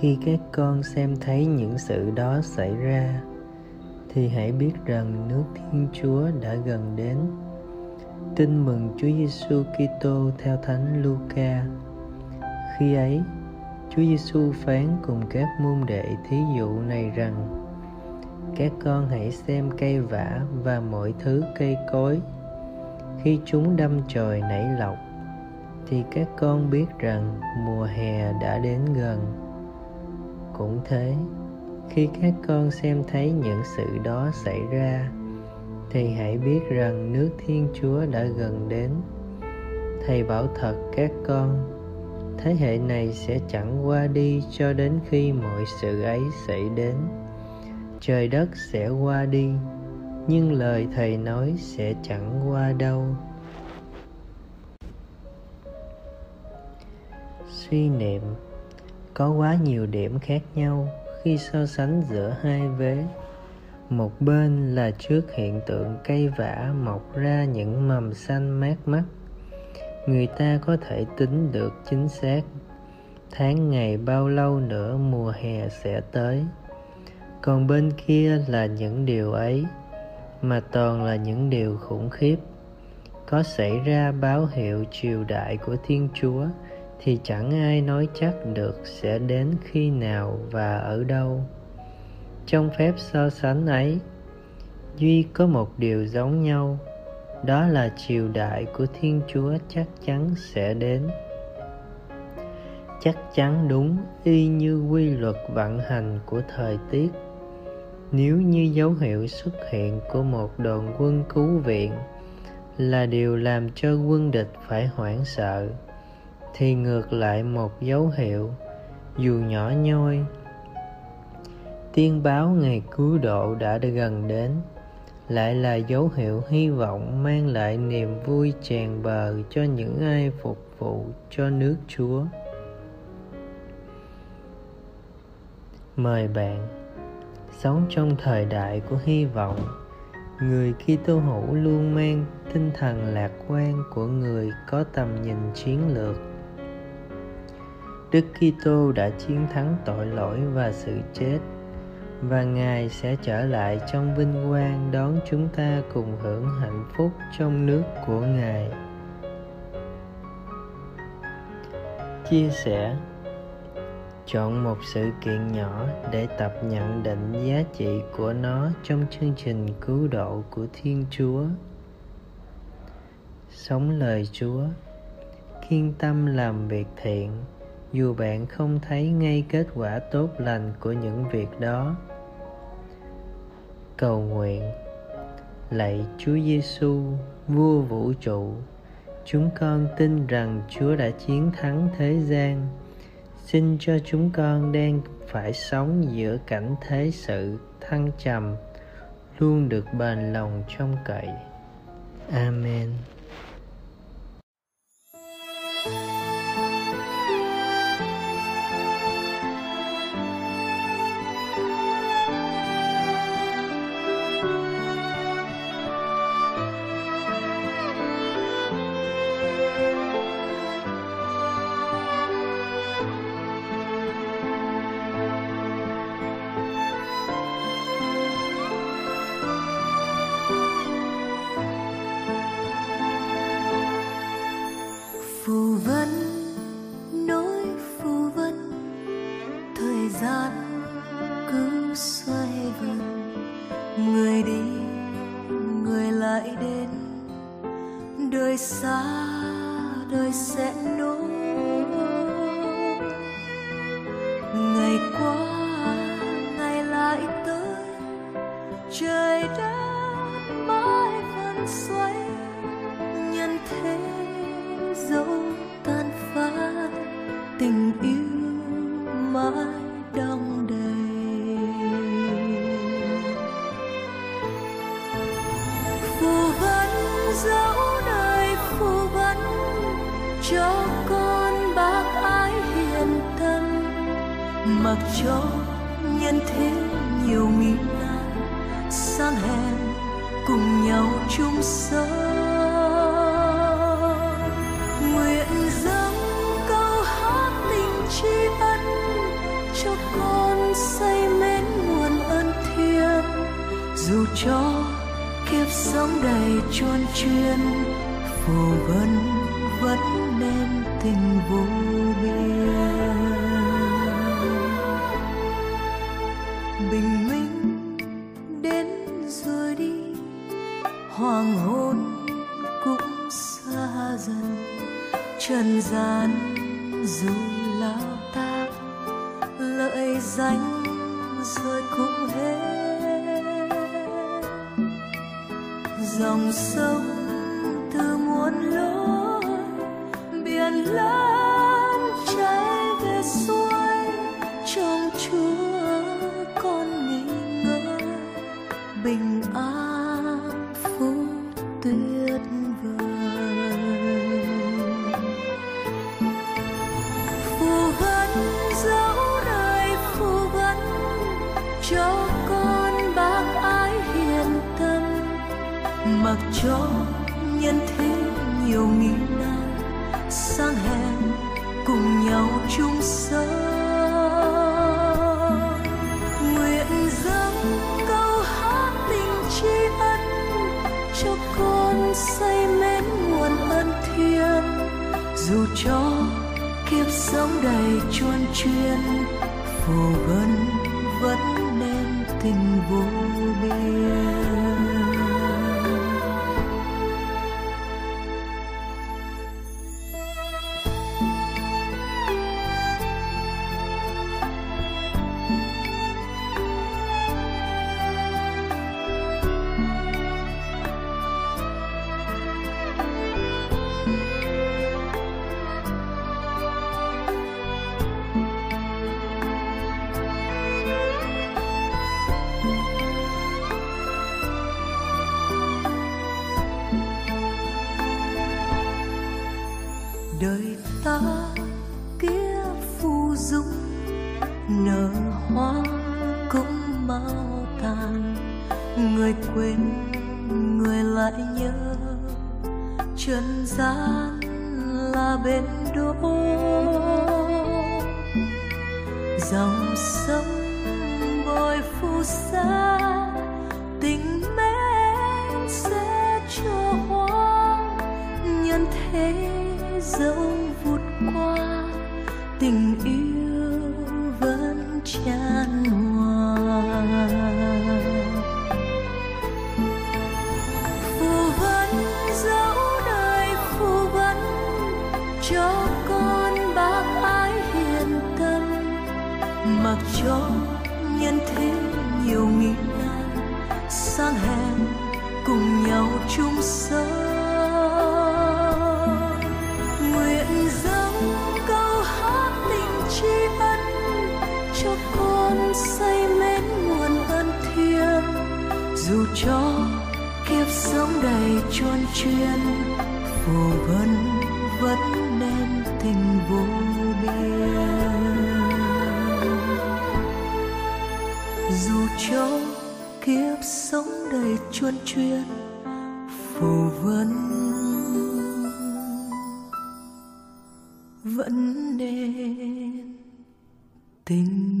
khi các con xem thấy những sự đó xảy ra thì hãy biết rằng nước Thiên Chúa đã gần đến. Tin mừng Chúa Giêsu Kitô theo Thánh Luca. Khi ấy, Chúa Giêsu phán cùng các môn đệ thí dụ này rằng: Các con hãy xem cây vả và mọi thứ cây cối. Khi chúng đâm chồi nảy lọc, thì các con biết rằng mùa hè đã đến gần. Cũng thế, khi các con xem thấy những sự đó xảy ra thì hãy biết rằng nước thiên chúa đã gần đến. Thầy bảo thật các con thế hệ này sẽ chẳng qua đi cho đến khi mọi sự ấy xảy đến. Trời đất sẽ qua đi nhưng lời thầy nói sẽ chẳng qua đâu. Suy niệm có quá nhiều điểm khác nhau khi so sánh giữa hai vế. Một bên là trước hiện tượng cây vả mọc ra những mầm xanh mát mắt. Người ta có thể tính được chính xác, tháng ngày bao lâu nữa mùa hè sẽ tới. Còn bên kia là những điều ấy, mà toàn là những điều khủng khiếp. Có xảy ra báo hiệu triều đại của thiên chúa thì chẳng ai nói chắc được sẽ đến khi nào và ở đâu. Trong phép so sánh ấy, duy có một điều giống nhau, đó là triều đại của thiên chúa chắc chắn sẽ đến. Chắc chắn đúng, y như quy luật vận hành của thời tiết. Nếu như dấu hiệu xuất hiện của một đoàn quân cứu viện là điều làm cho quân địch phải hoảng sợ thì ngược lại một dấu hiệu, dù nhỏ nhoi. Tiên báo ngày cứu độ đã gần đến, lại là dấu hiệu hy vọng mang lại niềm vui tràn bờ cho những ai phục vụ cho nước chúa. Mời bạn, sống trong thời đại của hy vọng, người Kitô hữu luôn mang tinh thần lạc quan của người có tầm nhìn chiến lược. Đức Kitô đã chiến thắng tội lỗi và sự chết và Ngài sẽ trở lại trong vinh quang đón chúng ta cùng hưởng hạnh phúc trong nước của Ngài. Chia sẻ Chọn một sự kiện nhỏ để tập nhận định giá trị của nó trong chương trình cứu độ của Thiên Chúa. Sống lời Chúa, kiên tâm làm việc thiện dù bạn không thấy ngay kết quả tốt lành của những việc đó. Cầu nguyện, lạy Chúa Giêsu vua vũ trụ, chúng con tin rằng Chúa đã chiến thắng thế gian. Xin cho chúng con đang phải sống giữa cảnh thế sự thăng trầm, luôn được bền lòng trong cậy. Amen. Người đi, người lại đến. đời xa đời sẽ nối. Ngày qua ngày lại tới. Trời đất mãi vẫn xoay. Nhân thế dẫu tan phai tình yêu mãi cho con bác ái hiền tâm mặc cho nhân thế nhiều nguy nan sang hèn cùng nhau chung sống. Nguyện dâng câu hát tình tri ân cho con say mến nguồn ân thiên dù cho kiếp sống đầy chôn chuyên, phù vân vẫn trần gian dù lao tác lợi danh rồi cũng hết. Dòng sông từ muôn lối biển lớn chảy về xuôi, trong chúa con nghỉ ngơi bình an phúc tuyệt vời. Phù vấn dấu đời phù vấn cho con bác ái hiền tâm mặc cho nhân thế nhiều nghi nan sang hèn cùng nhau chung sống nguyện dâng câu hát tình tri ân cho con say mến nguồn ân thiêng dù cho kiếp sống đầy chuôn chuyên, phù vân vẫn nên tình vô biên. Hoa cũng mau tàn. Người quên, người lại nhớ. Trần gian là bên đỗ. Dòng sông bồi phù sa thế nhiều nghìn nan sang hẹn cùng nhau chung sống nguyện dâng câu hát tình tri ân cho con say mến nguồn ân thiên dù cho kiếp sống đầy chuôn chuyên, phù vân kiếp sống đầy chuôn chuyên phù vân vẫn nên tình